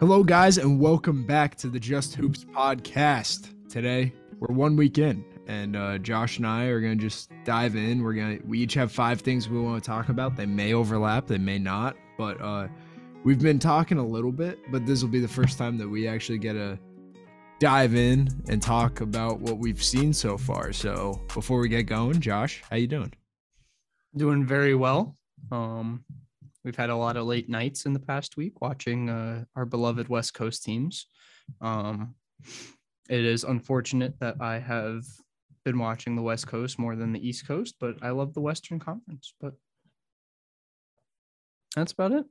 Hello, guys, and welcome back to the Just Hoops podcast. Today, we're one week in, and uh, Josh and I are gonna just dive in. We're gonna we each have five things we want to talk about. They may overlap, they may not, but uh, we've been talking a little bit. But this will be the first time that we actually get to dive in and talk about what we've seen so far. So before we get going, Josh, how you doing? Doing very well. Um, we've had a lot of late nights in the past week watching uh, our beloved West Coast teams. Um, it is unfortunate that I have been watching the West Coast more than the East Coast, but I love the Western Conference. But that's about it.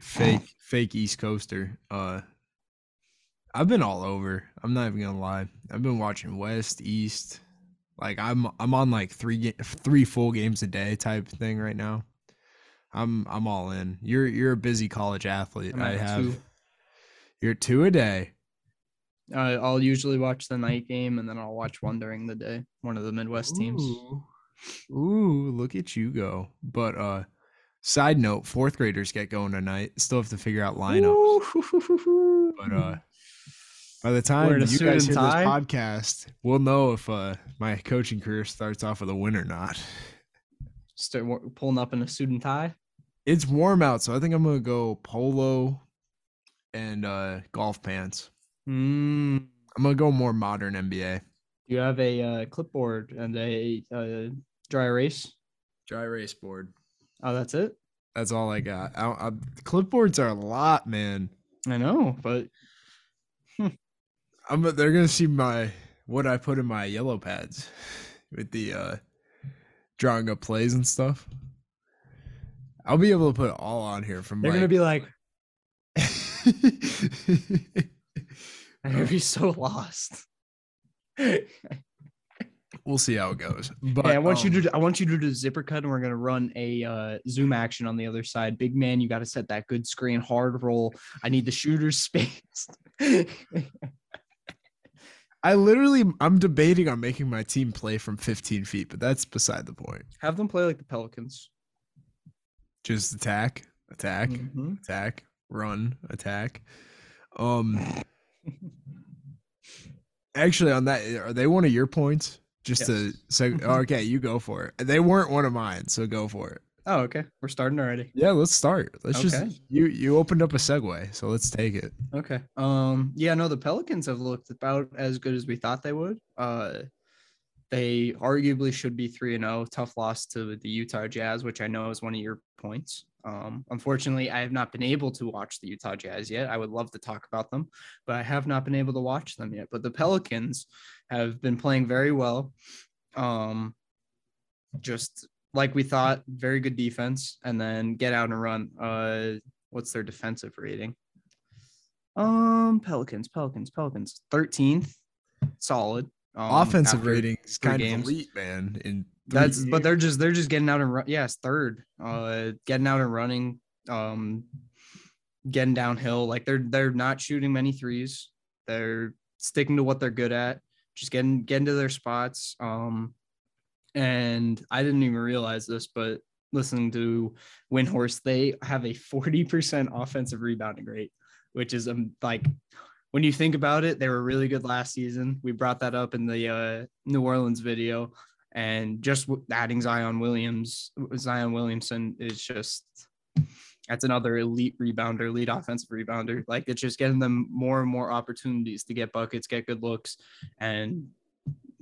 Fake, fake East Coaster. Uh, I've been all over. I'm not even gonna lie. I've been watching West, East. Like I'm, I'm on like three, three full games a day type thing right now. I'm, I'm all in. You're, you're a busy college athlete. I'm I have. two. You're two a day. Uh, I'll usually watch the night game and then I'll watch one during the day. One of the Midwest teams. Ooh. Ooh, look at you go. But uh side note, fourth graders get going tonight. Still have to figure out lineups. But uh by the time you guys hear this podcast, we'll know if uh my coaching career starts off with a win or not. Start pulling up in a suit and tie. It's warm out, so I think I'm gonna go polo and uh golf pants. Mm. I'm gonna go more modern NBA. You have a uh, clipboard and a uh, dry erase. Dry erase board. Oh, that's it. That's all I got. I, I, clipboards are a lot, man. I know, but I'm they're gonna see my what I put in my yellow pads with the uh drawing up plays and stuff. I'll be able to put it all on here from they're like, gonna be like, I'm gonna be so lost. we'll see how it goes. But I want you um, to I want you to do the zipper cut, and we're gonna run a uh, zoom action on the other side. Big man, you got to set that good screen, hard roll. I need the shooter's space. I literally I'm debating on making my team play from 15 feet, but that's beside the point. Have them play like the Pelicans. Just attack, attack, Mhm. attack, run, attack. Um actually on that are they one of your points? Just to say okay, you go for it. They weren't one of mine, so go for it. Oh, okay. We're starting already. Yeah, let's start. Let's Okay. just you you opened up a segue, so let's take it. Okay. Um. Yeah. No, the Pelicans have looked about as good as we thought they would. Uh, they arguably should be three and zero. Tough loss to the Utah Jazz, which I know is one of your points. Um. Unfortunately, I have not been able to watch the Utah Jazz yet. I would love to talk about them, but I have not been able to watch them yet. But the Pelicans have been playing very well. Um. Just like we thought, very good defense, and then get out and run. Uh, what's their defensive rating? Um, Pelicans, Pelicans, Pelicans, thirteenth, solid. Um, Offensive after- ratings kind games. of elite, man. In That's but they're just they're just getting out and run. Yes, third. Uh, getting out and running. Um, getting downhill. Like they're they're not shooting many threes. They're sticking to what they're good at. Just getting getting to their spots. Um, and I didn't even realize this, but listening to Windhorst, they have a forty percent offensive rebounding rate, which is um like when you think about it, they were really good last season. We brought that up in the uh, New Orleans video, and just adding Zion Williams, Zion Williamson is just that's another elite rebounder, elite offensive rebounder. Like it's just getting them more and more opportunities to get buckets, get good looks, and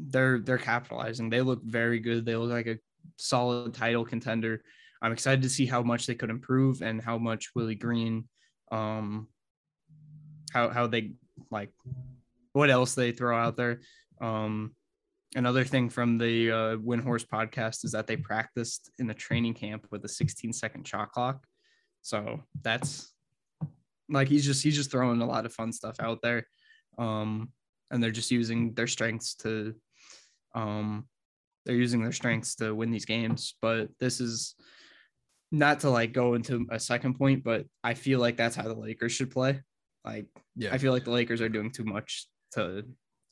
they're they're capitalizing. They look very good. They look like a solid title contender. I'm excited to see how much they could improve and how much Willie Green, um, how how they like what else they throw out there. Um, another thing from the uh, Windhorst podcast is that they practiced in the training camp with a 16 second shot clock. So that's like he's just he's just throwing a lot of fun stuff out there. Um, and they're just using their strengths to um they're using their strengths to win these games. But this is not to like go into a second point, but I feel like that's how the Lakers should play. Like yeah. I feel like the Lakers are doing too much to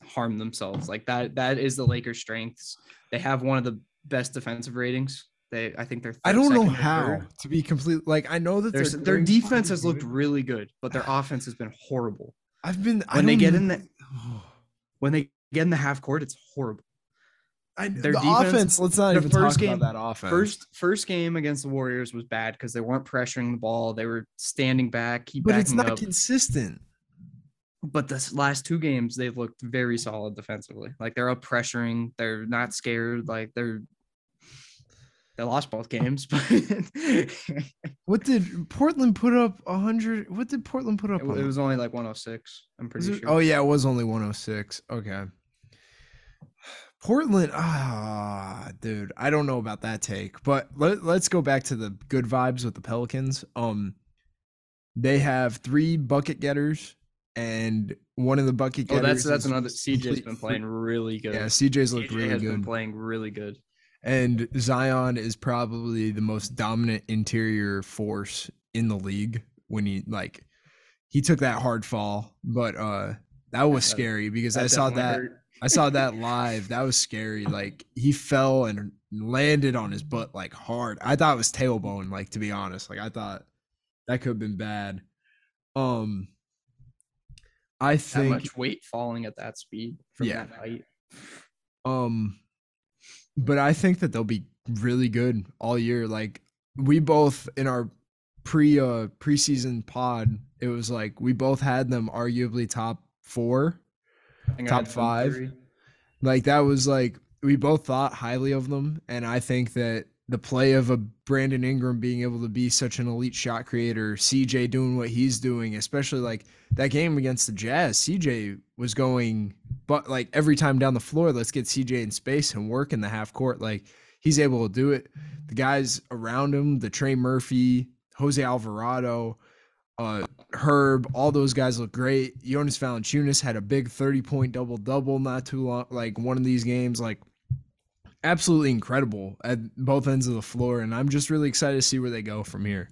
harm themselves. Like that that is the Lakers' strengths. They have one of the best defensive ratings. They, I think they're. I don't know how third. to be complete. Like I know that Their, defense has looked really good, but their offense has been horrible. I've been I when they get in the- When they get in the half court, it's horrible. I, their the defense- offense. Let's not even first talk game- about that offense. First first game against the Warriors was bad because they weren't pressuring the ball. They were standing back, keep but it's not up. consistent. but the last two games they've looked very solid defensively. Like they're up pressuring, they're not scared. Like they're they lost both games, but What did Portland put up? A hundred. What did Portland put up? it on was only like 106. I'm Was pretty it- sure. Oh yeah, it was only 106. Okay. Portland, ah, dude, I don't know about that take, but let, let's go back to the good vibes with the Pelicans. Um, they have three bucket getters, and one of the bucket getters. Oh, that's that's another. CJ's been playing really good. Yeah, CJ's looked CJ really has been playing really good. and Zion is probably the most dominant interior force in the league. When he like, he took that hard fall, but uh, that was that- scary because I saw that. hurt. I saw that live. That was scary. Like he fell and landed on his butt like hard. I thought it was tailbone, like to be honest. Like I thought that could have been bad. Um I that think much weight falling at that speed from Yeah. that height. um but I think that they'll be really good all year. Like we both in our pre uh preseason pod, it was like we both had them arguably top 4 I think I Top five? three. Like that was like we both thought highly of them, and I think that the play of a Brandon Ingram being able to be such an elite shot creator, CJ doing what he's doing, especially like that game against the Jazz, CJ was going but like every time down the floor, let's get CJ in space and work in the half court. Like he's able to do it. The guys around him, the Trey Murphy, Jose Alvarado, uh Herb, all those guys look great. Jonas Valanciunas had a big 30 point double double not too long like one of these games like absolutely incredible at both ends of the floor and I'm just really excited to see where they go from here.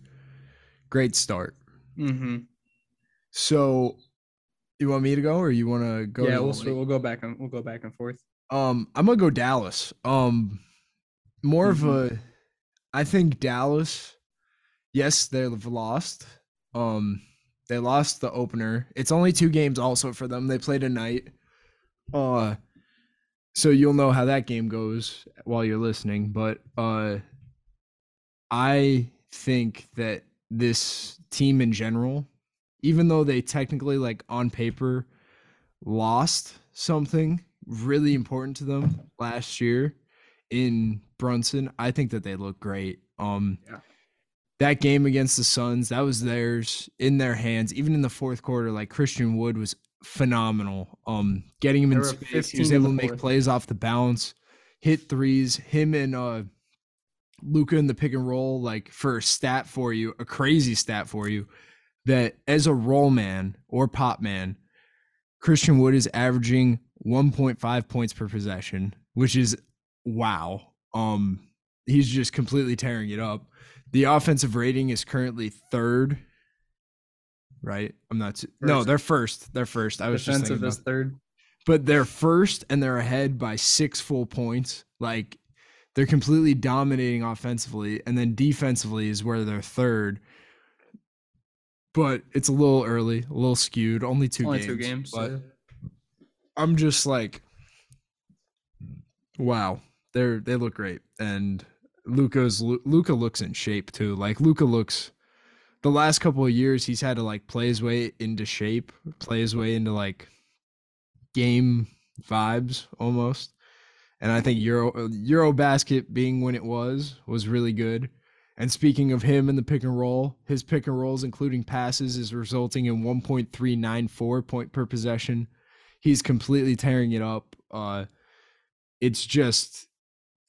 Great start. Mm-hmm. So you want me to go or you want to go Yeah, to we'll we'll go back and we'll go back and forth. Um, I'm gonna go Dallas. Um, more of a, I think Dallas. Yes, they've lost. Um, they lost the opener. It's only two games, also for them. They played tonight. Uh, so you'll know how that game goes while you're listening. But uh, I think that this team in general, even though they technically like on paper lost something really important to them last year in Brunson, I think that they look great. Um Yeah. That game against the Suns, that was theirs in their hands. Even in the fourth quarter, like Christian Wood was phenomenal. Um getting him in space, he was able to make fourth. plays off the bounce, hit threes. Him and uh Luka in the pick and roll, like for a stat for you, a crazy stat for you, that as a roll man or pop man, Christian Wood is averaging 1.5 points per possession, which is wow. Um, he's just completely tearing it up. The offensive rating is currently third. Right? I'm not. t- no, they're first. They're first. I was just Defensive thinking is about, third. but they're first and they're ahead by six full points. Like they're completely dominating offensively, and then defensively is where they're third. But it's a little early, a little skewed. Only two Only games. two games. But yeah. I'm just like, wow, they're they look great, and Luka's Luka looks in shape too. Like Luka looks. The last couple of years, he's had to like play his way into shape, play his way into like game vibes almost. And I think Euro Eurobasket being when it was was really good. And speaking of him in the pick and roll, his pick and rolls, including passes, is resulting in 1.394 point per possession. He's completely tearing it up. Uh, it's just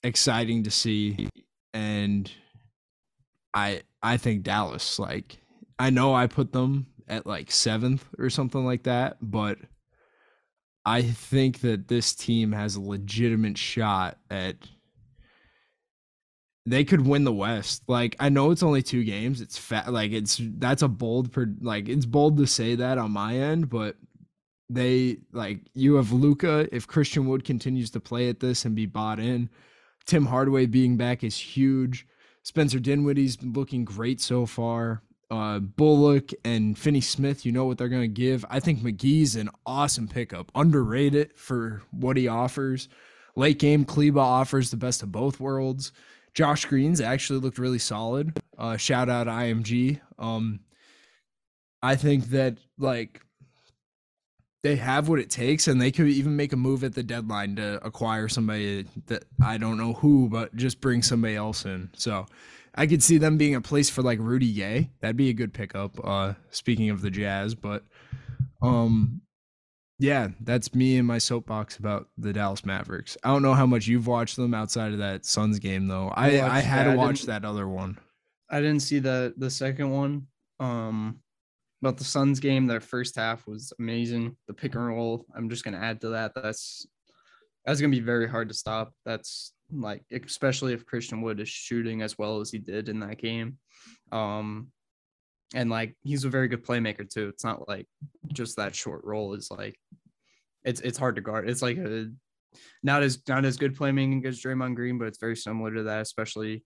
exciting to see, and I I think Dallas like I know I put them at like seventh or something like that, but I think that this team has a legitimate shot at they could win the West. Like I know it's only two games. It's fat. Like it's that's a bold per like it's bold to say that on my end, but they like you have Luka. If Christian Wood continues to play at this and be bought in, Tim Hardaway being back is huge. Spencer Dinwiddie's been looking great so far. Uh, Bullock and Finney Smith, you know what they're going to give. I think McGee's an awesome pickup, underrated for what he offers. Late game, Kleber offers the best of both worlds. Josh Green's actually looked really solid. Uh, shout out IMG. Um, I think that like they have what it takes, and they could even make a move at the deadline to acquire somebody that I don't know who, but just bring somebody else in. So I could see them being a place for like Rudy Gay. That'd be a good pickup. Uh, speaking of the Jazz, but um, yeah, that's me and my soapbox about the Dallas Mavericks. I don't know how much you've watched them outside of that Suns game though. I I, I had that. to watch that other one. I didn't see the the second one. Um, but the Suns game, their first half was amazing. The pick and roll, I'm just gonna add to that. That's that's gonna be very hard to stop. That's like especially if Christian Wood is shooting as well as he did in that game. Um, and like he's a very good playmaker too. It's not like just that short roll is like it's it's hard to guard. It's like a not as not as good playmaking as Draymond Green, but it's very similar to that, especially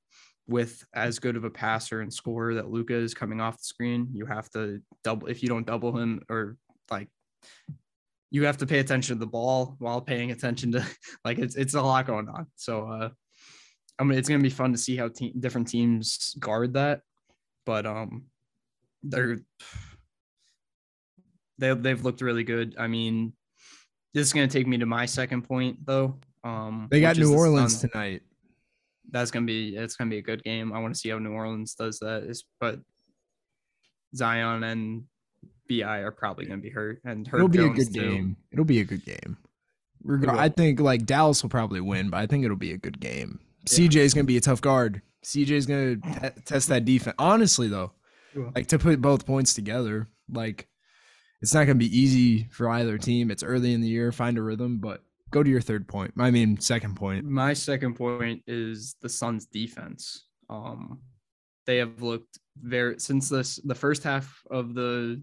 with as good of a passer and scorer that Luka is coming off the screen. You have to double if you don't double him or like you have to pay attention to the ball while paying attention to like it's it's a lot going on. So uh I mean it's gonna be fun to see how te- different teams guard that. But um they're they they've looked really good. I mean, this is gonna take me to my second point though. Um, they got New Orleans tonight. That's gonna be it's gonna be a good game. I want to see how New Orleans does that. Is but Zion and Bi are probably gonna be hurt, and it'll be Jones a good too. game. It'll be a good game. I think like Dallas will probably win, but I think it'll be a good game. Yeah. CJ is gonna be a tough guard. CJ is gonna t- test that defense. Honestly, though, like to put both points together, like it's not going to be easy for either team. It's early in the year, find a rhythm, but go to your third point. I mean, second point. My second point is the Suns defense. Um they have looked very since this the first half of the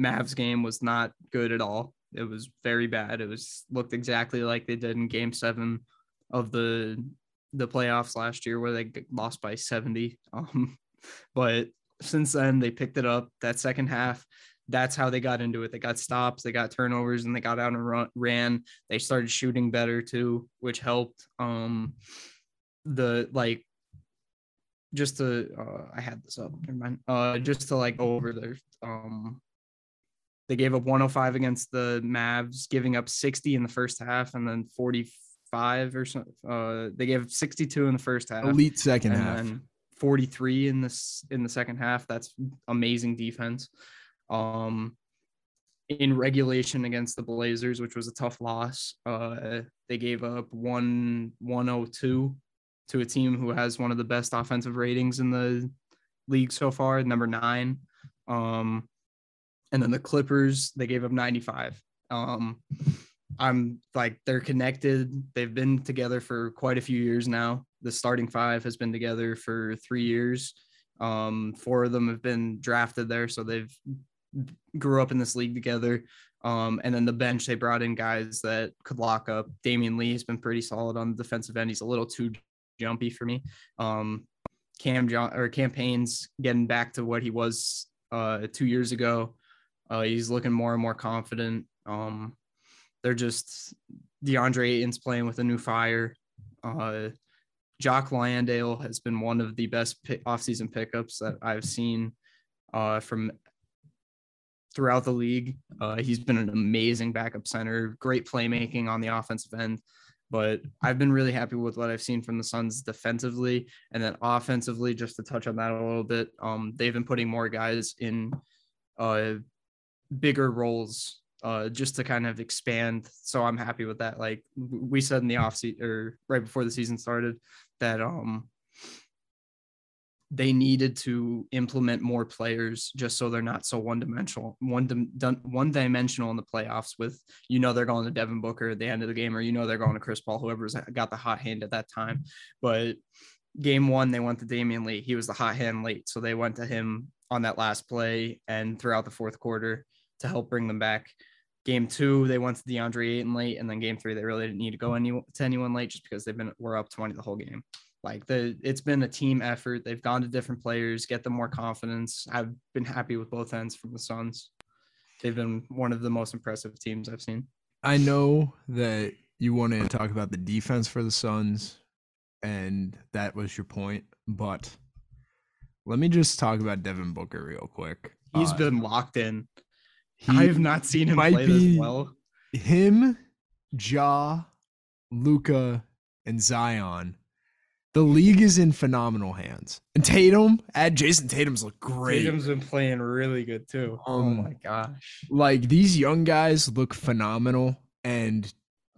Mavs game was not good at all. It was very bad. It was looked exactly like they did in game 7 of the the playoffs last year where they lost by 70. Um but since then they picked it up that second half that's how they got into it they got stops they got turnovers and they got out and run, ran they started shooting better too which helped um the like just to uh, i had this up never mind uh just to like go over their um they gave up 105 against the Mavs, giving up 60 in the first half and then 45 or so. Uh, they gave 62 in the first half. Elite second half. 43 in this in the second half. That's amazing defense. Um, in regulation against the Blazers, which was a tough loss, uh, they gave up one 102 to a team who has one of the best offensive ratings in the league so far, number nine. Um, and then the Clippers, they gave up 95. Um, I'm like they're connected. They've been together for quite a few years now. The starting five has been together for three years. Um, four of them have been drafted there, so they've grew up in this league together. Um, and then the bench, they brought in guys that could lock up. Damion Lee has been pretty solid on the defensive end. He's a little too jumpy for me. Um, Cam John or Cam Payne's getting back to what he was uh, two years ago. Uh, he's looking more and more confident. Um, they're just DeAndre Ayton's playing with a new fire. Uh, Jock Landale has been one of the best pick, offseason pickups that I've seen uh, from throughout the league. Uh, he's been an amazing backup center, great playmaking on the offensive end. But I've been really happy with what I've seen from the Suns defensively, and then offensively. Just to touch on that a little bit, um, they've been putting more guys in uh, bigger roles uh, just to kind of expand. So I'm happy with that. Like we said in the off season or right before the season started that um they needed to implement more players just so they're not so one dimensional, one dim- one dimensional in the playoffs. With you know they're going to Devin Booker at the end of the game, or you know they're going to Chris Paul, whoever's got the hot hand at that time. But game one, they went to Damion Lee. He was the hot hand late, so they went to him on that last play and throughout the fourth quarter to help bring them back. game two, they went to DeAndre Ayton late, and then game three, they really didn't need to go any to anyone late just because they've been were up 20 the whole game. Like the it's been a team effort. They've gone to different players, get them more confidence. I've been happy with both ends from the Suns. They've been one of the most impressive teams I've seen. I know that you wanted to talk about the defense for the Suns, and that was your point. But let me just talk about Devin Booker real quick. He's Uh, been locked in. I have not seen him play be- this well. him, Ja, Luka, and Zion. The league is in phenomenal hands. And Tatum, at Jayson Tatum's look great. Tatum's been playing really good too. oh Um, my gosh. like these young guys look phenomenal and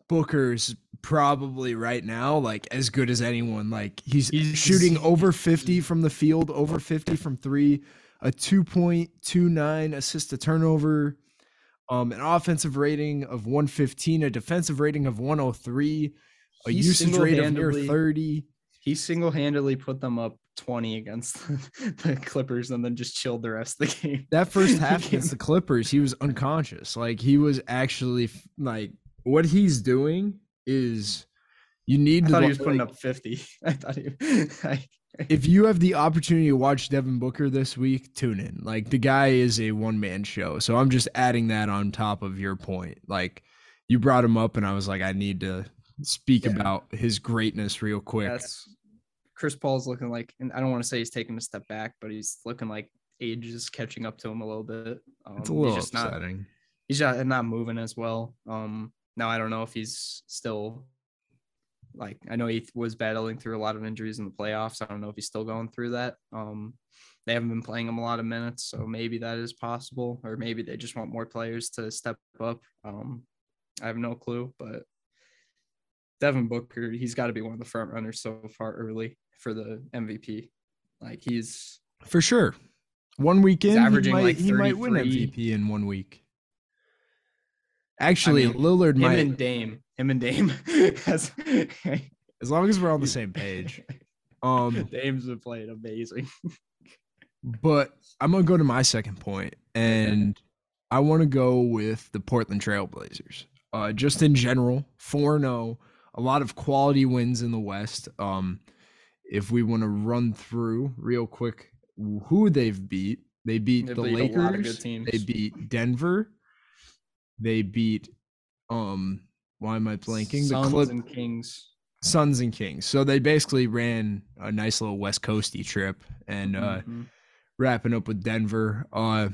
Booker's probably right now like as good as anyone like he's, He's- shooting over 50 from the field over 50 from 3 a 2.29 assist to turnover um an offensive rating of 115 a defensive rating of 103 a He's usage rate of near 30 He single-handedly put them up 20 against the Clippers and then just chilled the rest of the game. that first half against the Clippers, he was unconscious. Like he was actually like what he's doing is you need I to thought he like- was putting up 50. I thought he I, if you have the opportunity to watch Devin Booker this week, tune in. Like the guy is a one man show. So I'm just adding that on top of your point. Like you brought him up and I was like, I need to speak Yeah. about his greatness real quick. that's Chris Paul's looking like and I don't want to say he's taking a step back, but he's looking like age is catching up to him a little bit. Um, it's a little he's just not he's just not moving as well. Um, now I don't know if he's still like I know he was battling through a lot of injuries in the playoffs. I don't know if he's still going through that. Um, they haven't been playing him a lot of minutes, so maybe that is possible, or maybe they just want more players to step up. Um, I have no clue, but Devin Booker, he's got to be one of the front runners so far early for the MVP. Like he's For sure. One weekend, he averaging, might, like, he might win MVP in one week. Actually, mean, Lillard him might, and Dame, him and Dame as long as we're on the same page. Um, Dame's been playing amazing. But I'm gonna go to my second point, and I want to go with the Portland Trailblazers. Uh, just in general, four zero, a lot of quality wins in the West. Um, if we want to run through real quick who they've beat, they beat They the beat a lot of good Lakers. They beat Denver. They beat um. Why am I blanking? Suns the Clip and Kings. Suns and Kings. So they basically ran a nice little West Coasty trip, and uh, Mhm. wrapping up with Denver. Uh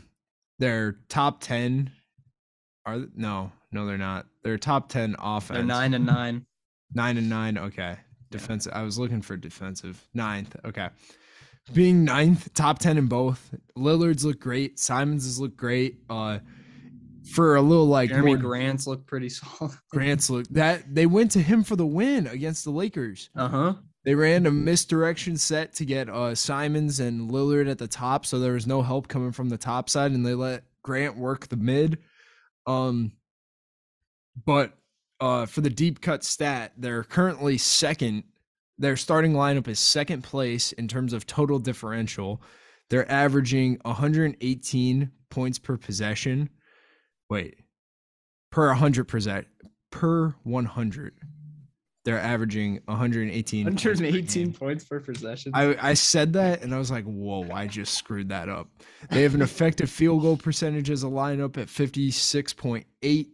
their top 10 are no, no they're not. They're top 10 offense. They're nine and nine. 9 and 9. Okay. Defensive. I was looking for defensive. Ninth. Okay. Being ninth, top 10 in both. Lillard's look great. Simons has looked great. Uh for a little like Jeremy more Grant's look pretty solid. Grant's look that they went to him for the win against the Lakers. Uh huh. They ran a misdirection set to get uh, Simons and Lillard at the top, so there was no help coming from the top side, and they let Grant work the mid. Um, but uh, for the deep cut stat, they're currently second. Their starting lineup is second place in terms of total differential. They're averaging 118 points per possession. Wait, per 100 percent per 100. They're averaging 118. points per 118 points per possession. I, I said that and I was like, whoa, I just screwed that up. They have an effective field goal percentage as a lineup at 56.8.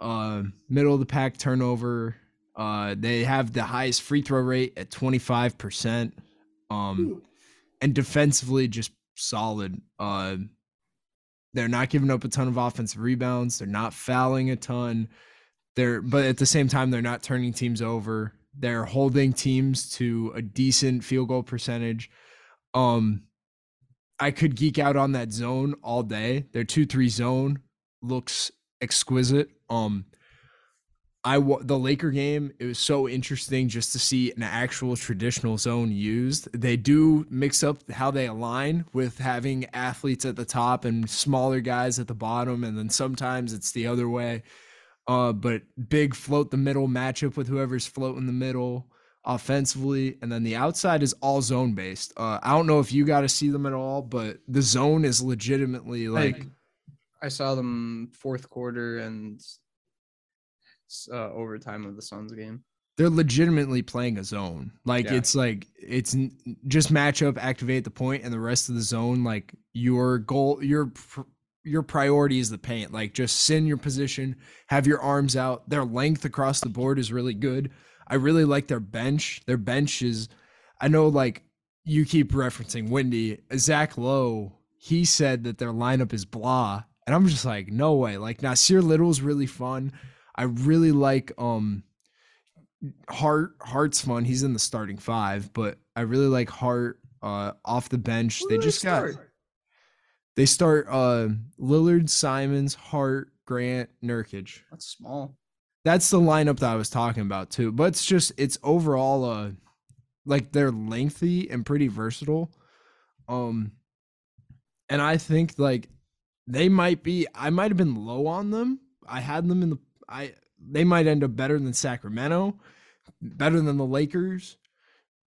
Uh, middle of the pack turnover. Uh, they have the highest free throw rate at 25%. Um, and defensively, just solid. Uh, they're not giving up a ton of offensive rebounds. They're not fouling a ton. They're but at the same time they're not turning teams over. They're holding teams to a decent field goal percentage. Um I could geek out on that zone all day. Their 2-3 zone looks exquisite. Um I wa- the Laker game, it was so interesting just to see an actual traditional zone used. They do mix up how they align with having athletes at the top and smaller guys at the bottom, and then sometimes it's the other way. Uh, but big float the middle matchup with whoever's floating the middle offensively, and then the outside is all zone based. Uh, I don't know if you got to see them at all, but the zone is legitimately like I, I saw them fourth quarter and uh, overtime of the Suns game. They're legitimately playing a zone. Like Yeah. it's like it's just match up, activate the point, and the rest of the zone. Like your goal, your your priority is the paint. Like just sit in your position, have your arms out. Their length across the board is really good. I really like their bench. Their bench is, I know, like you keep referencing Wendy, Zach Lowe. He said that their lineup is blah, and I'm just like, no way. Like Nassir Little's really fun. I really like um Hart. Hart's fun. He's in the starting five, but I really like Hart uh off the bench. They just got they start uh Lillard, Simons, Hart, Grant, Nurkic. That's small. That's the lineup that I was talking about too. But it's just it's overall uh like they're lengthy and pretty versatile. Um and I think like they might be I might have been low on them. I had them in the I they might end up better than Sacramento, better than the Lakers,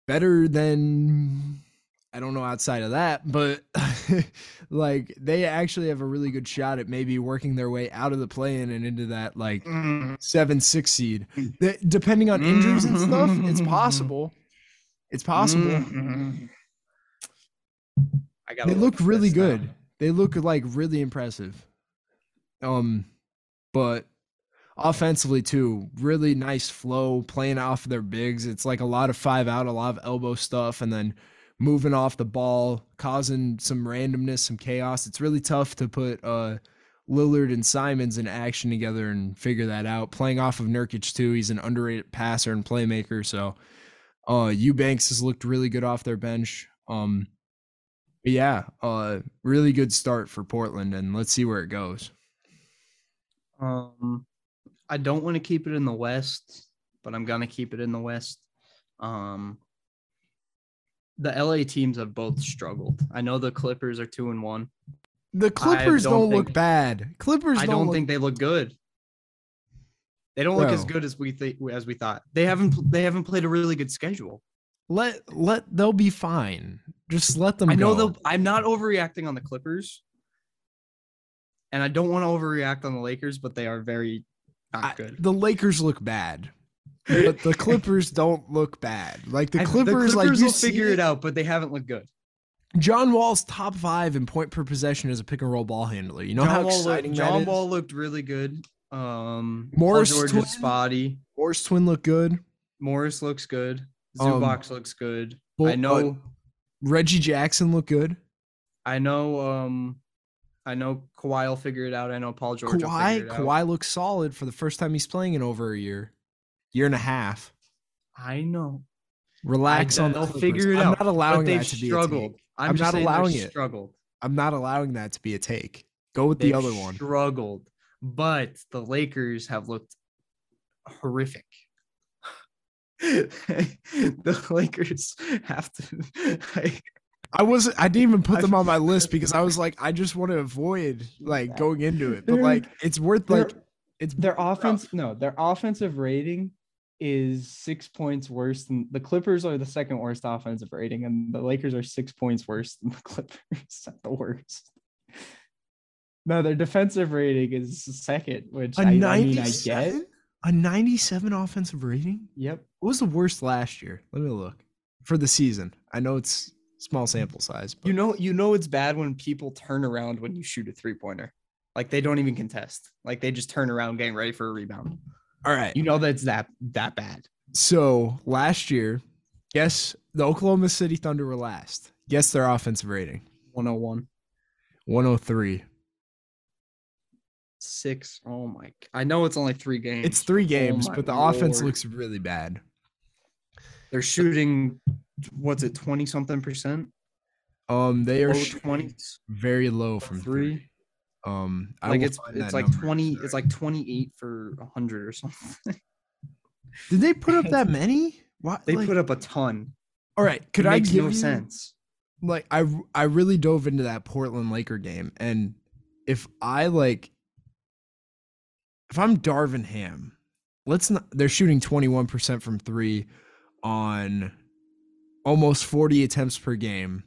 better than I don't know outside of that, but like they actually have a really good shot at maybe working their way out of the play-in and into that like mm. seven six seed. Mm. That, Depending on injuries and stuff, it's mm-hmm. possible. It's possible. Mhm. I got. They look really good. They look like really impressive. Um, but offensively too, really nice flow, playing off their bigs. It's like a lot of five out, a lot of elbow stuff, and then moving off the ball, causing some randomness, some chaos. It's really tough to put uh Lillard and Simons in action together and figure that out. Playing off of Nurkic too, he's an underrated passer and playmaker. So, uh, Eubanks has looked really good off their bench. Um, but yeah, uh, really good start for Portland, and let's see where it goes. Um, I don't want to keep it in the West, but I'm gonna keep it in the West. Um, the LA teams have both struggled. I know the Clippers are two and one. The Clippers don't don't, look bad. Clippers I don't, don't look, think they look good. They don't look as good as we think as we thought. They haven't they haven't played a really good schedule. Let let they'll be fine. Just let them I know go. they'll I'm not overreacting on the Clippers. And I don't want to overreact on the Lakers, but they are very not I- good. the Lakers look bad, but the Clippers don't look bad. Like the I- Clippers, like you will figure it, out, but they haven't looked good. John Wall's top five in point per possession as a pick and roll ball handler. You know how John Wall, exciting looked, John? Wall looked really good. Um, Morris George twin? spotty. Morris twin look good. Morris looks good. Um, Zubac looks good. Bull- I know. uh, Reggie Jackson look good. I know. Um, I know Kawhi will figure it out. I know Paul George Kawhi, it out. Kawhi looks solid for the first time he's playing in over a year, year and a half. I know. Relax I- on the they'll Clippers. figure it out. I'm out, not allowing that to be a take. I'm, I'm not allowing it. Struggled. I'm not allowing that to be a take. Go with They've the other one. Struggled, but the Lakers have looked horrific. the Lakers have to. Like, I wasn't. I didn't even put them on my list because I was like, I just want to avoid like going into it. But like, it's worth like it's their offense no their offensive rating is six points worse than the clippers are the second worst offensive rating and the lakers are six points worse than the clippers at the worst no their defensive rating is second which a I, I mean i 97. get a 97 offensive rating. yep What was the worst last year? Let me look for the season. I know it's small mm-hmm. sample size, but you know, you know, it's bad when people turn around when you shoot a three pointer. Like they don't even contest. Like they just turn around getting ready for a rebound. all right. You know that's that that bad. So last year, guess the Oklahoma City Thunder were last. Guess their offensive rating 101. 103. Six. Oh my! I know it's only three games. It's three games, my but the offense looks really bad. They're shooting. What's it? Twenty something percent. Um, they are twenties. very low from three. Three. Um, I Like it's it's like number. twenty. It's like twenty eight for hundred or something. Did they put up that many? What they like- put up a ton. All right, could it I give no you sense? like I I really dove into that Portland Laker game, and if I like, if I'm Darvin Ham, let's not. They're shooting 21 percent from three on almost 40 attempts per game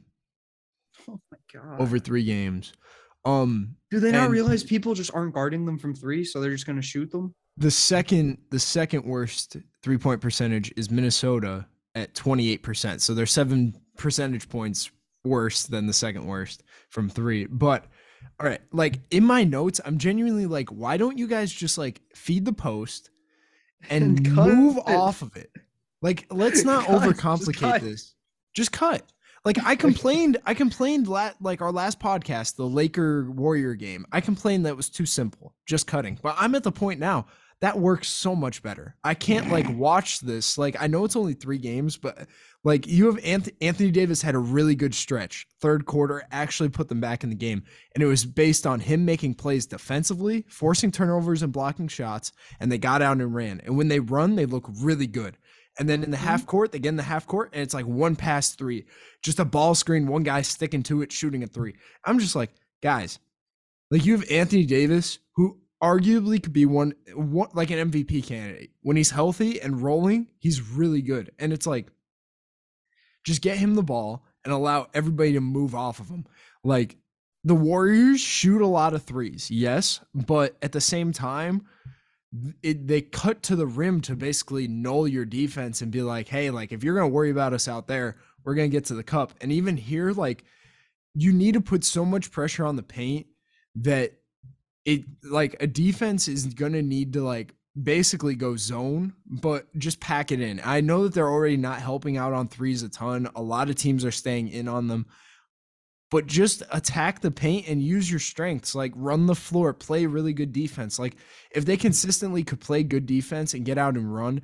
Oh my god! over three games. Um, Do they not realize people just aren't guarding them from three, so they're just gonna shoot them? the second the second worst three point percentage is Minnesota at 28%. So they're 7 percentage points worse than the second worst from 3. But all right, like in my notes, I'm genuinely like why don't you guys just like feed the post and, And move it. off of it? Like let's not Cut, overcomplicate cut. this. Just cut. Like I complained, I complained la- like our last podcast, the Laker Warrior game. I complained that was too simple, just cutting. But I'm at the point now that works so much better. I can't like watch this. Like I know it's only three games, but like you have Anth- Anthony Davis had a really good stretch. Third quarter actually put them back in the game, and it was based on him making plays defensively, forcing turnovers and blocking shots, and they got out and ran. And when they run, they look really good. And then in the half mm-hmm. court, they get in the half court, and it's like one pass three, just a ball screen, one guy sticking to it, shooting a three. I'm just like, guys, like you have Anthony Davis, who arguably could be one, one like an MVP candidate. When he's healthy and rolling, he's really good. And it's like, just get him the ball and allow everybody to move off of him. Like the Warriors shoot a lot of threes, yes, but at the same time, it, they cut to the rim to basically null your defense and be like, hey, like if you're gonna worry about us out there, we're gonna get to the cup. And even here, like you need to put so much pressure on the paint that it like a defense is gonna need to like basically go zone, but just pack it in. I know that they're already not helping out on threes a ton. A lot of teams are staying in on them. But just attack the paint and use your strengths. Like run the floor, play really good defense. Like if they consistently could play good defense and get out and run,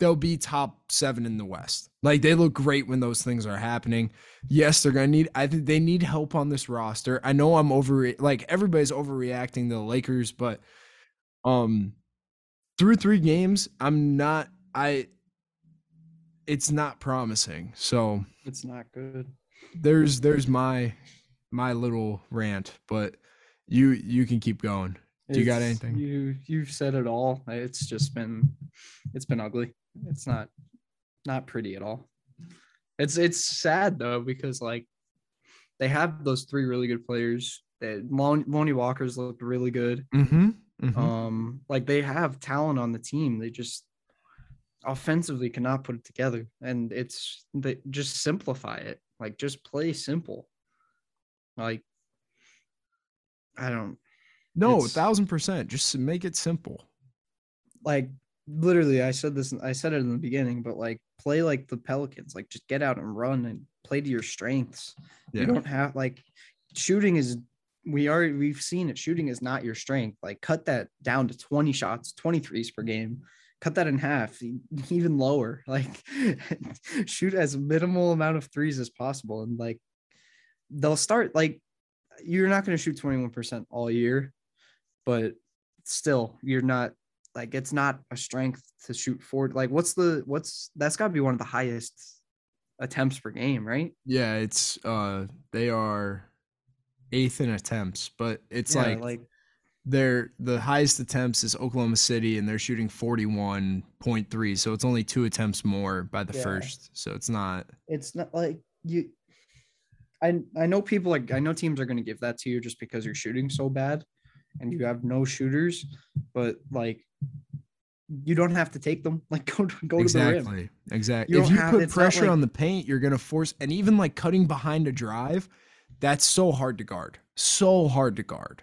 they'll be top seven in the West. Like they look great when those things are happening. Yes, they're gonna need. I think they need help on this roster. I know I'm over. Like everybody's overreacting to the Lakers, but um, through three games, I'm not. I. It's not promising. So It's not good. there's there's my my little rant, but you you can keep going. Do you got anything? You you've said it all. It's just been it's been ugly. It's not not pretty at all. It's it's sad though because like they have those three really good players. That Mon- Lonnie Walker's looked really good. Mm-hmm. Um, like they have talent on the team. They just offensively cannot put it together. And it's they just simplify it. Like just play simple. Like I don't no, a thousand percent. Just make it simple. like literally I said this I said it in the beginning, but like play like the Pelicans, like just get out and run and play to your strengths. Yeah. You don't have like shooting is we are we've seen it. Shooting is not your strength. Like cut that down to 20 shots, 23s per game. Cut that in half, even lower. Like shoot as minimal amount of threes as possible. And like they'll start like you're not going to shoot 21% all year, but still you're not like it's not a strength to shoot forward. Like what's the what's that's got to be one of the highest attempts per game, right? Yeah, it's uh they are eighth in attempts, but it's Yeah, like, like they're the highest attempts is Oklahoma City and they're shooting 41.3. So it's only two attempts more by the Yeah. first. So it's not it's not like you I I know people like I know teams are going to give that to you just because you're shooting so bad and you have no shooters, but like you don't have to take them. Like go to, go to the rim. exactly exactly. If you have- put pressure like- on the paint, you're gonna force and even like cutting behind a drive, that's so hard to guard. So hard to guard.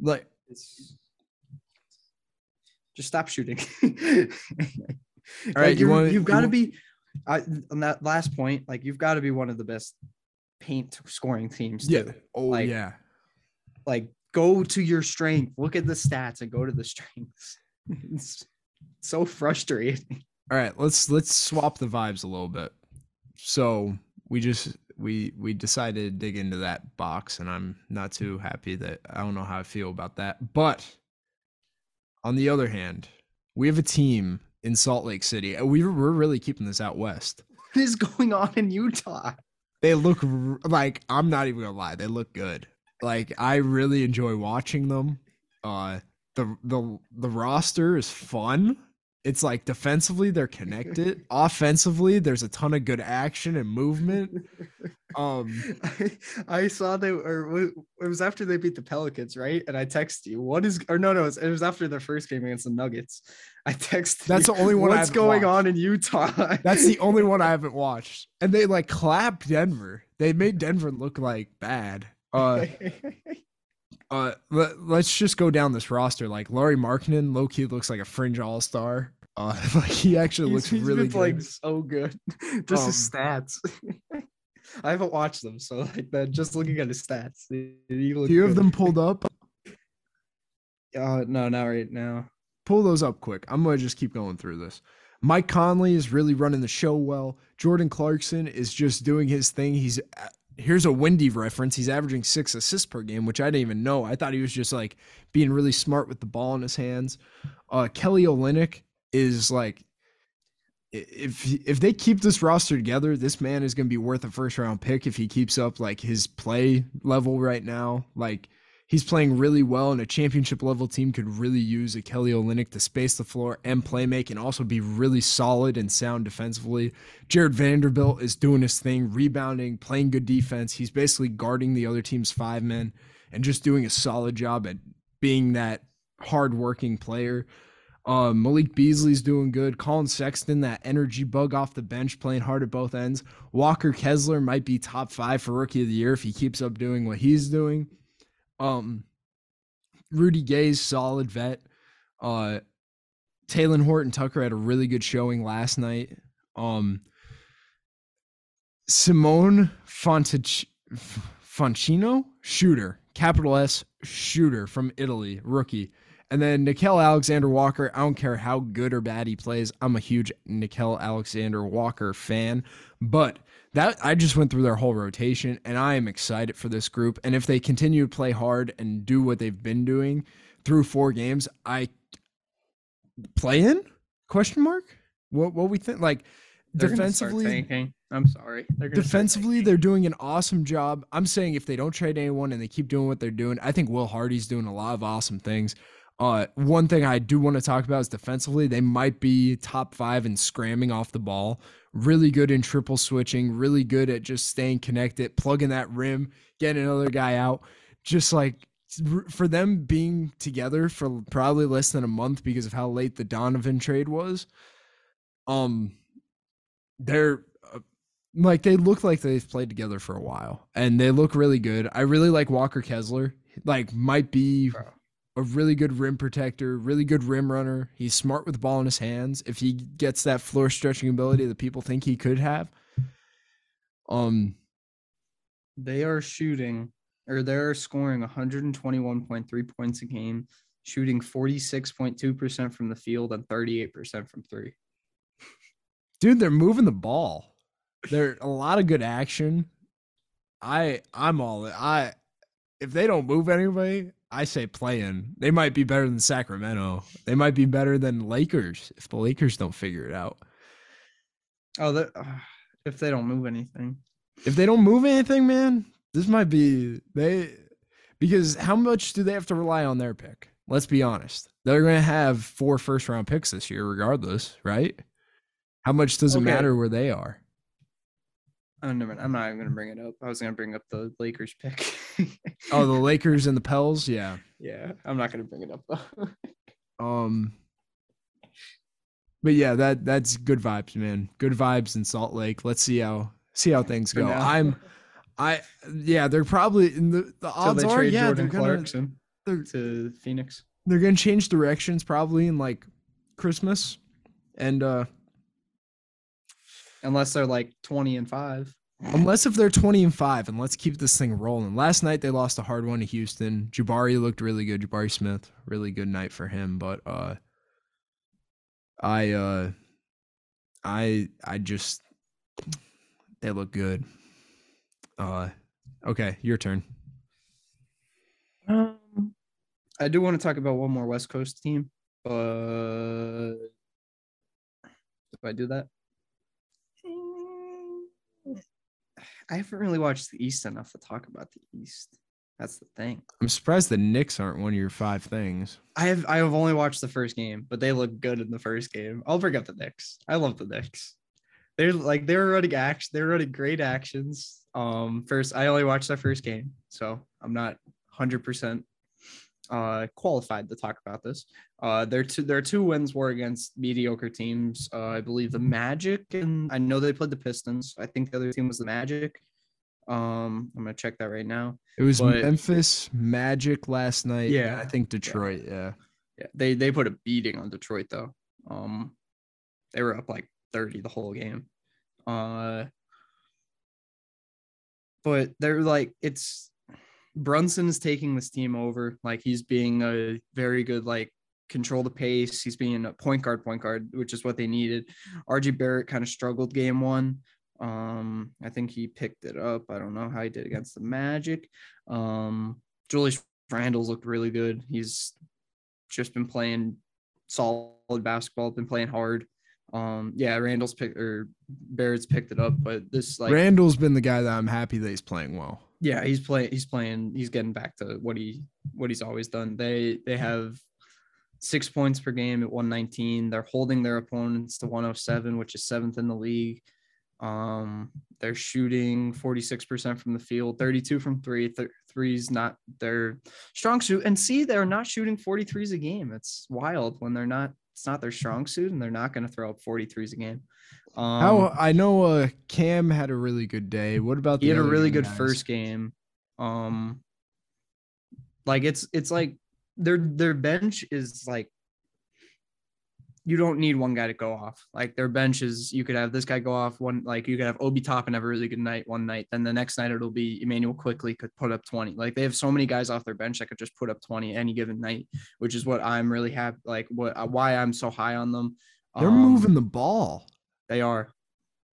Like It's just stop shooting. All right, you wanna- you've got to be I, on that last point. Like you've got to be one of the best paint scoring teams. yeah. too. Oh like- yeah. like go to your strength look at the stats and go to the strengths it's so frustrating All right, let's let's swap the vibes a little bit. So we just we we decided to dig into that box, and I'm not too happy that I don't know how I feel about that. But on the other hand, we have a team in Salt Lake City. and We we're really keeping this out west. what is going on in utah They look like I'm not even gonna lie. They look good. Like I really enjoy watching them. Uh, the the the roster is fun. It's like defensively they're connected. Offensively, there's a ton of good action and movement. Um, I, I saw they or it was after they beat the Pelicans, right? And I text you, what is or no, no, it was, it was after their first game against the Nuggets. I texted That's you, the only one What's going watched. on in Utah? That's the only one I haven't watched. And they like clapped Denver. They made Denver look like bad. Uh uh let, let's just go down this roster. Like Lauri Markkanen, low key looks like a fringe all star. Uh like he actually He's- looks he's really been playing good. so good. Just his stats. I haven't watched them, so like that. Just looking at his stats, he, he Do you have them pulled up? Uh, no, not right now. pull those up quick. I'm gonna just keep going through this. Mike Conley is really running the show well. Jordan Clarkson is just doing his thing. He's here's a windy reference. He's averaging six assists per game, which I didn't even know. I thought he was just like being really smart with the ball in his hands. Uh, Kelly Olynyk is like, if if they keep this roster together, this man is gonna be worth a first round pick if he keeps up like his play level right now. Like he's playing really well, and a championship level team could really use a Kelly Olynyk to space the floor and play make, and also be really solid and sound defensively. Jarred Vanderbilt is doing his thing, rebounding, playing good defense. He's basically guarding the other team's five men and just doing a solid job at being that hardworking player. Uh, Malik Beasley's doing good. Collin Sexton, that energy bug off the bench, playing hard at both ends. Walker Kessler might be top five for rookie of the year if he keeps up doing what he's doing. Um, Rudy Gay's solid vet. Uh, Talen Horton Tucker had a really good showing last night. Um, Simone Fontic- Foncino, shooter, capital S, shooter from Italy, rookie. And then Nickeil Alexander Walker. I don't care how good or bad he plays. I'm a huge Nickeil Alexander Walker fan. But that I just went through their whole rotation and I am excited for this group. And if they continue to play hard and do what they've been doing through four games, I play in? Question mark? What what we think like They're defensively. I'm sorry. They're defensively they're doing an awesome job i'm saying if they don't trade anyone and they keep doing what they're doing i think will hardy's doing a lot of awesome things uh, one thing i do want to talk about is defensively they might be top five in scramming off the ball really good in triple switching really good at just staying connected plugging that rim getting another guy out just like for them being together for probably less than a month because of how late the donovan trade was um they're uh, like they look like they've played together for a while and they look really good. I really like Walker Kessler. Like might be. A really good rim protector, really good rim runner. He's smart with the ball in his hands. If he gets that floor stretching ability that people think he could have. Um They are shooting or they're scoring 121.3 points a game, shooting 46.2% from the field and 38% from three. dude, they're moving the ball. They're a lot of good action. I I'm all I if they don't move anybody, I say playing. They might be better than Sacramento. They might be better than Lakers if the Lakers don't figure it out. Oh, uh, if they don't move anything. If they don't move anything, man, this might be they because how much do they have to rely on their pick? Let's be honest. They're going to have four first round picks this year regardless, right? How much does it matter where they are? Oh, never. I'm not even gonna bring it up. I was gonna bring up the Lakers pick. Oh, the Lakers and the Pels, yeah. yeah, I'm not gonna bring it up though. Um but yeah, that that's good vibes, man. Good vibes in Salt Lake. Let's see how see how things go. I'm I yeah, they're probably in the the odds they are yeah, Jordan they're gonna they're, to Phoenix. they're gonna change directions probably in like Christmas. And uh Unless they're like 20 and 5. Unless if they're 20 and 5 and let's keep this thing rolling. Last night they lost a hard one to Houston. Jabari looked really good. Jabari Smith, really good night for him, but uh I uh I I just they look good. Uh okay, your turn. Um, I do want to talk about one more West Coast team, but if I do that, I haven't really watched the East enough to talk about the East. That's the thing. I'm surprised the Knicks aren't one of your five things. I have I have only watched the first game, but they look good in the first game. I'll bring up the Knicks. I love the Knicks. They're like they were running action. They were running great actions. Um, first I only watched that first game, so I'm not hundred percent uh qualified to talk about this. Uh their two their two wins were against mediocre teams. Uh I believe the Magic and I know they played the Pistons. I think the other team was the Magic. Um I'm gonna check that right now. It was But- Memphis Magic last night. Yeah. I think Detroit. Yeah. Yeah, they they put a beating on Detroit though. Um they were up like 30 the whole game. Uh but they're like it's Brunson is taking this team over. Like he's being a very good like control the pace. He's being a point guard, point guard, which is what they needed. RJ Barrett kind of struggled game one. Um, I think he picked it up. I don't know how he did against the Magic. Um, Julius Randle's looked really good. He's just been playing solid basketball, been playing hard. Um, yeah, Randle's pick or Barrett's picked it up, but this like Randle's been the guy that I'm happy that he's playing well. Yeah, he's playing. He's playing. He's getting back to what he what he's always done. They they have six points per game at 119. They're holding their opponents to 107, which is seventh in the league. Um, they're shooting 46% from the field, 32 from three. Th- threes not their strong suit. And see, they're not shooting 43s a game. It's wild when they're not. It's not their strong suit, and they're not going to throw up 43s a game. Um, How I know uh Cam had a really good day. What about he the had a really good guys? first game. Um, like it's it's like their their bench is like you don't need one guy to go off. Like their bench is you could have this guy go off one like you could have Obi Toppin have a really good night one night, then the next night it'll be Immanuel Quickley could put up 20. Like they have so many guys off their bench that could just put up 20 any given night, which is what I'm really happy like what uh, why I'm so high on them. They're Um, moving the ball. They are.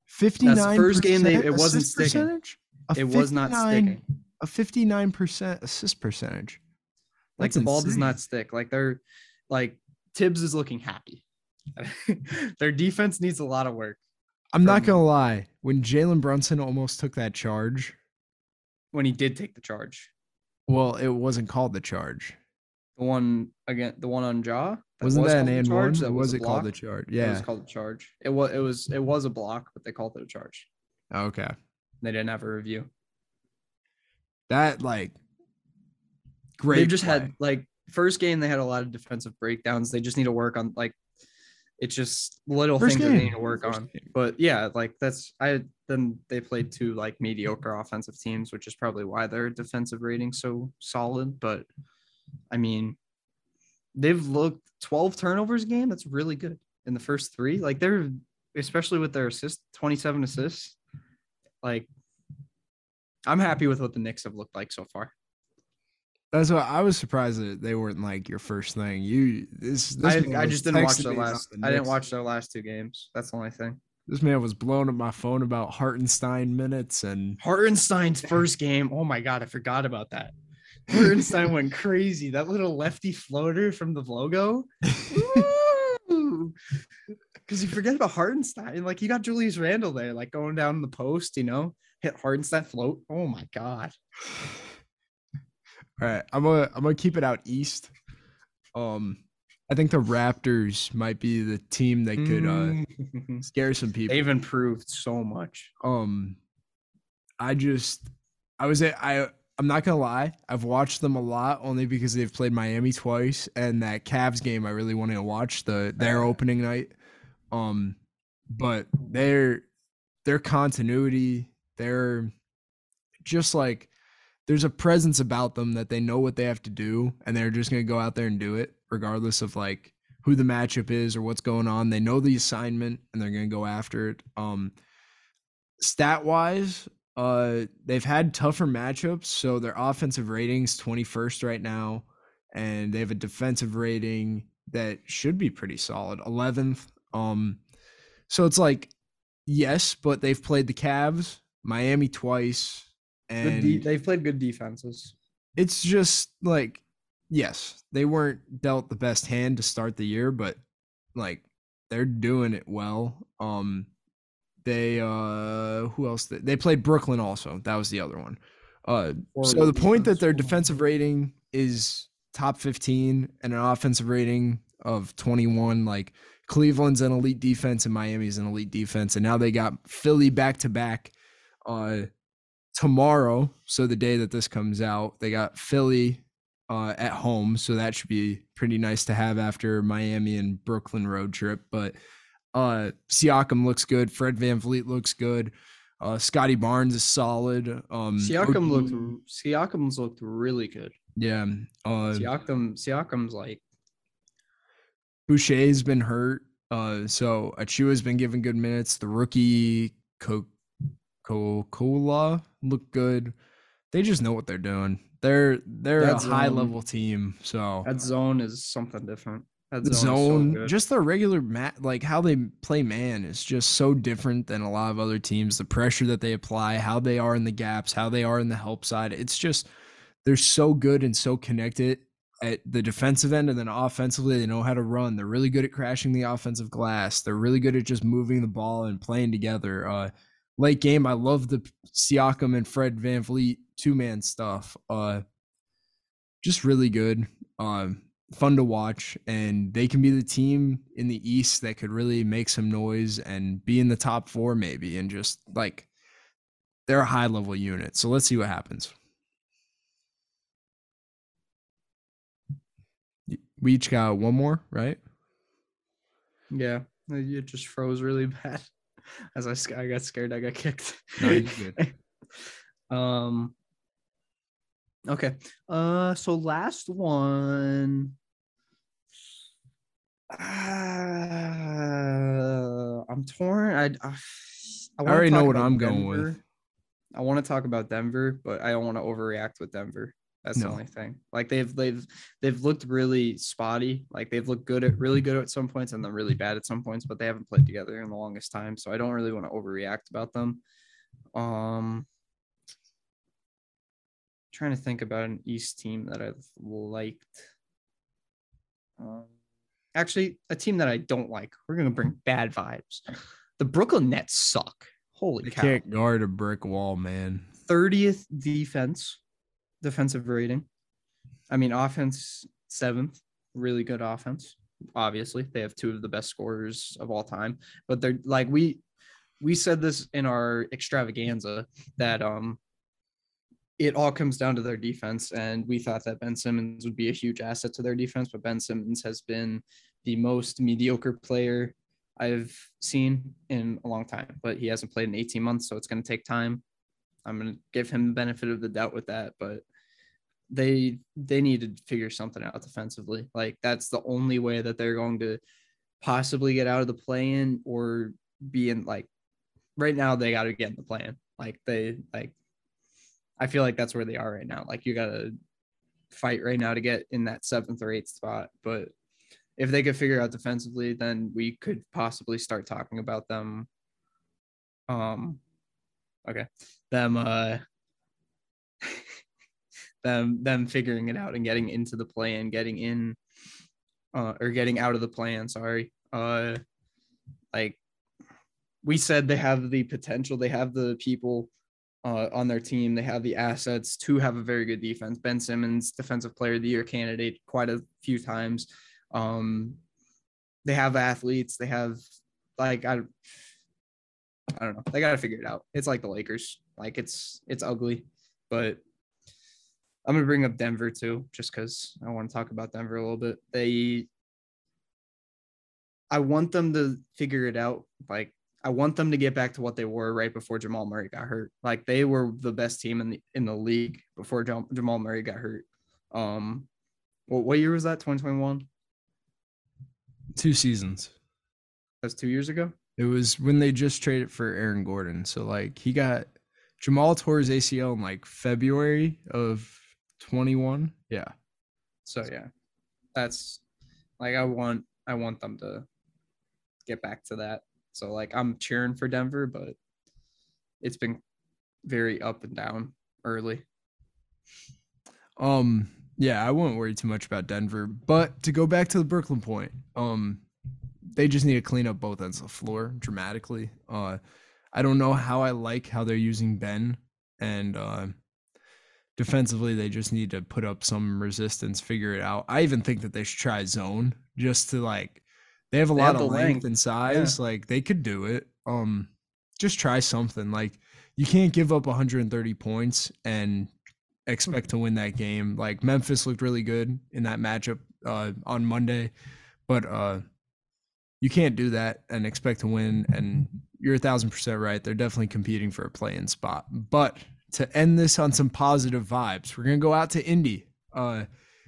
59 first game they- it wasn't sticking. percentage? It was not 59 sticking. A 59% assist percentage. Like That's the ball does not stick. Like they're like Thibs is looking happy. Their defense needs a lot of work. I'm not gonna lie. When Jalen Brunson almost took that charge, When he did take the charge, well, it wasn't called the charge. The one again, the one on Jaw, Wasn't was that an and charge, one? That Or was it called the charge? It was called a charge. It was it was it was a block, but they called it a charge. Okay. They didn't have a review. That like great. They've just play. had like first game they had a lot of defensive breakdowns. They just need to work on like it's just little First things that they need to work First on. game. But yeah, like that's I then they played two like mediocre offensive teams, which is probably why their defensive rating so solid. But I mean, they've looked 12 turnovers a game. That's really good in the first three. Like they're especially with their assist 27 assists. Like I'm happy with what the Knicks have looked like so far. That's what I was surprised that they weren't like your first thing. You this, this I, I just didn't watch their last. the I didn't watch their last two games. That's the only thing. This man was blowing up my phone about Hartenstein minutes and Hartenstein's first game. Oh my god, I forgot about that. Hartenstein went crazy. That little lefty floater from the logo. Because you forget about Hartenstein. Like you got Julius Randle there, like going down the post, you know, hit Hartenstein float. Oh my god. All right, I'm gonna I'm gonna keep it out east. Um, I think the Raptors might be the team that could uh Mm. scare some people. They've improved so much. Um, I just I was at I I'm not gonna lie, I've watched them a lot only because they've played Miami twice, and that Cavs game I really wanted to watch the their opening night. Um, but their their continuity, their just like there's a presence about them that they know what they have to do, and they're just gonna go out there and do it, regardless of like who the matchup is or what's going on. They know the assignment and they're gonna go after it. Um, stat wise, uh, they've had tougher matchups, so their offensive ratings 21st right now, and they have a defensive rating that should be pretty solid, 11th. Um, so it's like yes, but they've played the Cavs, Miami twice, and de- they've played good defenses. it's just like yes, they weren't dealt the best hand to start the year, but like they're doing it well. Um they uh who else they, they played Brooklyn also. That was the other one. Uh so the point that their defensive rating is top 15 and an offensive rating of 21 like Cleveland's an elite defense and Miami's an elite defense and now they got Philly back to back uh tomorrow, so the day that this comes out, they got Philly uh, at home, so that should be pretty nice to have after Miami and Brooklyn road trip. But uh, Siakam looks good. Fred Van VanVleet looks good. Uh, Scottie Barnes is solid. Um, Siakam looked Siakam's looked really good. Yeah. Uh, Siakam Siakam's like Boucher's been hurt. Uh, so Achiuwa's been given good minutes. The rookie Koloko looked good. They just know what they're doing. They're they're That a high zone- level team. So that zone is something different. That zone, zone, so just the regular mat, like how they play man is just so different than a lot of other teams. The pressure that they apply, how they are in the gaps, how they are in the help side. It's just they're so good and so connected at the defensive end and then offensively they know how to run. They're really good at crashing the offensive glass. They're really good at just moving the ball and playing together. Uh late game, I love the Siakam and Fred VanVleet two man stuff. Uh just really good. Um fun to watch and they can be the team in the east that could really make some noise and be in the top 4 maybe and just like they're a high level unit. So let's see what happens. We each got one more, right? yeah, it just froze really bad. As I, I got scared, I got kicked. No, you're good. um. Okay. Uh. So last one. Uh, I'm torn. I. I, I wanna already know what I'm going with. I want to talk about Denver, but I don't want to overreact with Denver. That's No. the only thing. Like they've they've they've looked really spotty. Like they've looked good at really good at some points and then really bad at some points, but they haven't played together in the longest time. So I don't really want to overreact about them. Um trying to think about an East team that I've liked. Um, actually, a team that I don't like. We're gonna bring bad vibes. The Brooklyn Nets suck. Holy They cow! can't guard a brick wall, man. 30th defense, defensive rating. I mean, offense seventh, really good offense. Obviously, they have two of the best scorers of all time. But they're like we we said this in our extravaganza that um it all comes down to their defense, and we thought that Ben Simmons would be a huge asset to their defense, but Ben Simmons has been the most mediocre player I've seen in a long time. But he hasn't played in 18 months, so it's going to take time. I'm gonna give him the benefit of the doubt with that, but they they need to figure something out defensively. Like that's the only way that they're going to possibly get out of the play-in or be in like right now they got to get in the plan. Like they like I feel like that's where they are right now. Like you got to fight right now to get in that seventh or eighth spot, but if they could figure out defensively, then we could possibly start talking about them. Um, okay, them uh, them them figuring it out and getting into the plan, getting in, uh, or getting out of the plan. Sorry, uh, like we said, they have the potential, they have the people uh, on their team. They have the assets to have a very good defense. Ben Simmons, defensive player of the year candidate, quite a few times. Um, they have athletes. They have like I, I don't know. They got to figure it out. It's like the Lakers. Like it's it's ugly, but I'm gonna bring up Denver too, just because I want to talk about Denver a little bit. They, I want them to figure it out. Like I want them to get back to what they were right before Jamal Murray got hurt. Like they were the best team in the in the league before Jamal Murray got hurt. Um, what what year was that? 2021. Two seasons. That's two years ago. It was when they just traded for Aaron Gordon. So like he got Jamal tore his ACL in like February of 21. Yeah. So yeah, that's like I want I want them to get back to that. So like I'm cheering for Denver, but it's been very up and down early. Um yeah, I wouldn't worry too much about Denver, but to go back to the Brooklyn point, um they just need to clean up both ends of the floor dramatically. Uh I don't know how I like how they're using Ben and uh defensively they just need to put up some resistance, figure it out. I even think that they should try zone just to like they have a They lot have of length length. and size, like they could do it. Um just try something like you can't give up 130 points and expect to win that game. Like Memphis looked really good in that matchup uh, on Monday, but uh, you can't do that and expect to win. And you're a thousand percent right. They're definitely competing for a play-in spot. But to end this on some positive vibes, we're gonna go out to Indy. Uh,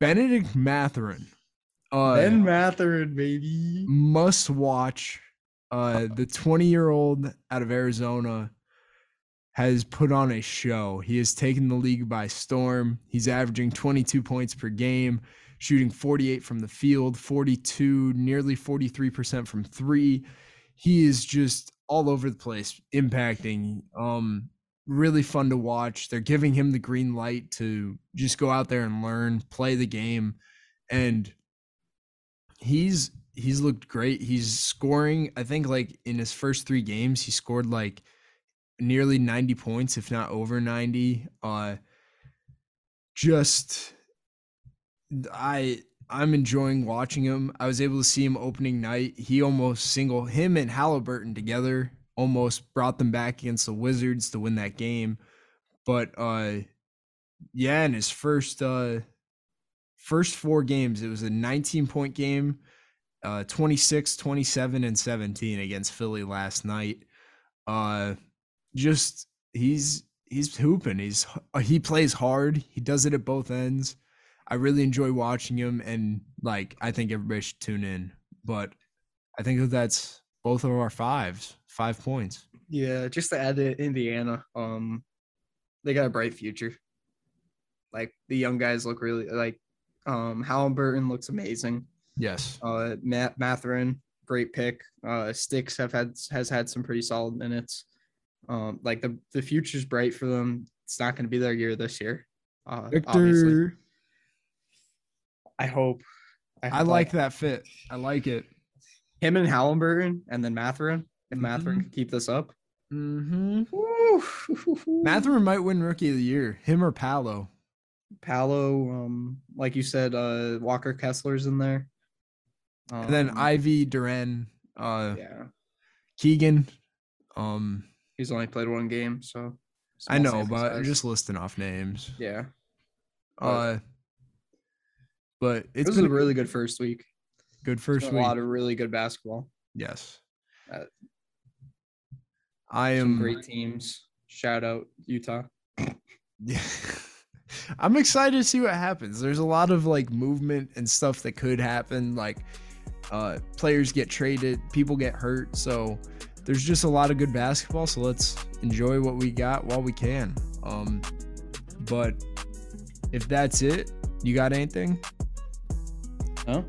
Bennedict Mathurin. Uh, ben Mathurin, baby. must watch. Uh, the 20 year old out of Arizona has put on a show. He has taken the league by storm. He's averaging 22 points per game, shooting 48 from the field, 42, nearly 43% from three. He is just all over the place, impacting. Um, really fun to watch. They're giving him the green light to just go out there and learn, play the game, and he's he's looked great. He's scoring. I think like in his first three games, he scored like nearly 90 points, if not over 90. Uh, just I I'm enjoying watching him. I was able to see him opening night. He almost single him and Halliburton together almost brought them back against the Wizards to win that game. But uh yeah, in his first uh first four games, it was a 19 point game, uh 26, 27 and 17 against Philly last night. Uh just he's he's hooping. He's he plays hard. He does it at both ends. I really enjoy watching him and like I think everybody should tune in. But I think that that's both of our fives five points. Yeah, just to add to Indiana, um, they got a bright future. Like the young guys look really like um Halliburton looks amazing. Yes. Uh Matt Mathurin, great pick. Uh Stix have had has had some pretty solid minutes. Um like the the future's bright for them. It's not gonna be their year this year. Uh Victor. obviously. I hope. I hope, like that fit. I like it. him and Halliburton and then Mathurin. If Mathurin Mhm. can keep this up. Mm-hmm. Woo. Mathurin might win rookie of the year. Him or Paolo. Paolo, um, like you said, uh, Walker Kessler's in there. And then Um, Ivey, Duren, uh yeah, Keegan. Um he's only played one game, so I know, but size. just listing off names. yeah, Uh but it it's was been a really good first week. good first week. a lot of really good basketball. yes. Uh, I Some am great teams. Shout out Utah. Yeah. I'm excited to see what happens. There's a lot of like movement and stuff that could happen. Like uh players get traded, people get hurt. So there's just a lot of good basketball. So let's enjoy what we got while we can. Um but if that's it, you got anything? Huh?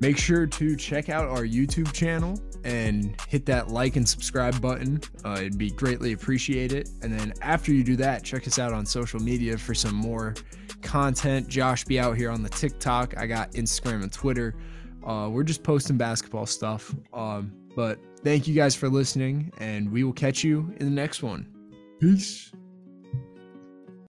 Make sure to check out our YouTube channel and hit that like and subscribe button. Uh, it'd be greatly appreciated. And then after you do that, check us out on social media for some more content. Josh be out here on the TikTok. I got Instagram and Twitter. Uh, we're just posting basketball stuff. Um, but thank you guys for listening, and we will catch you in the next one. Peace.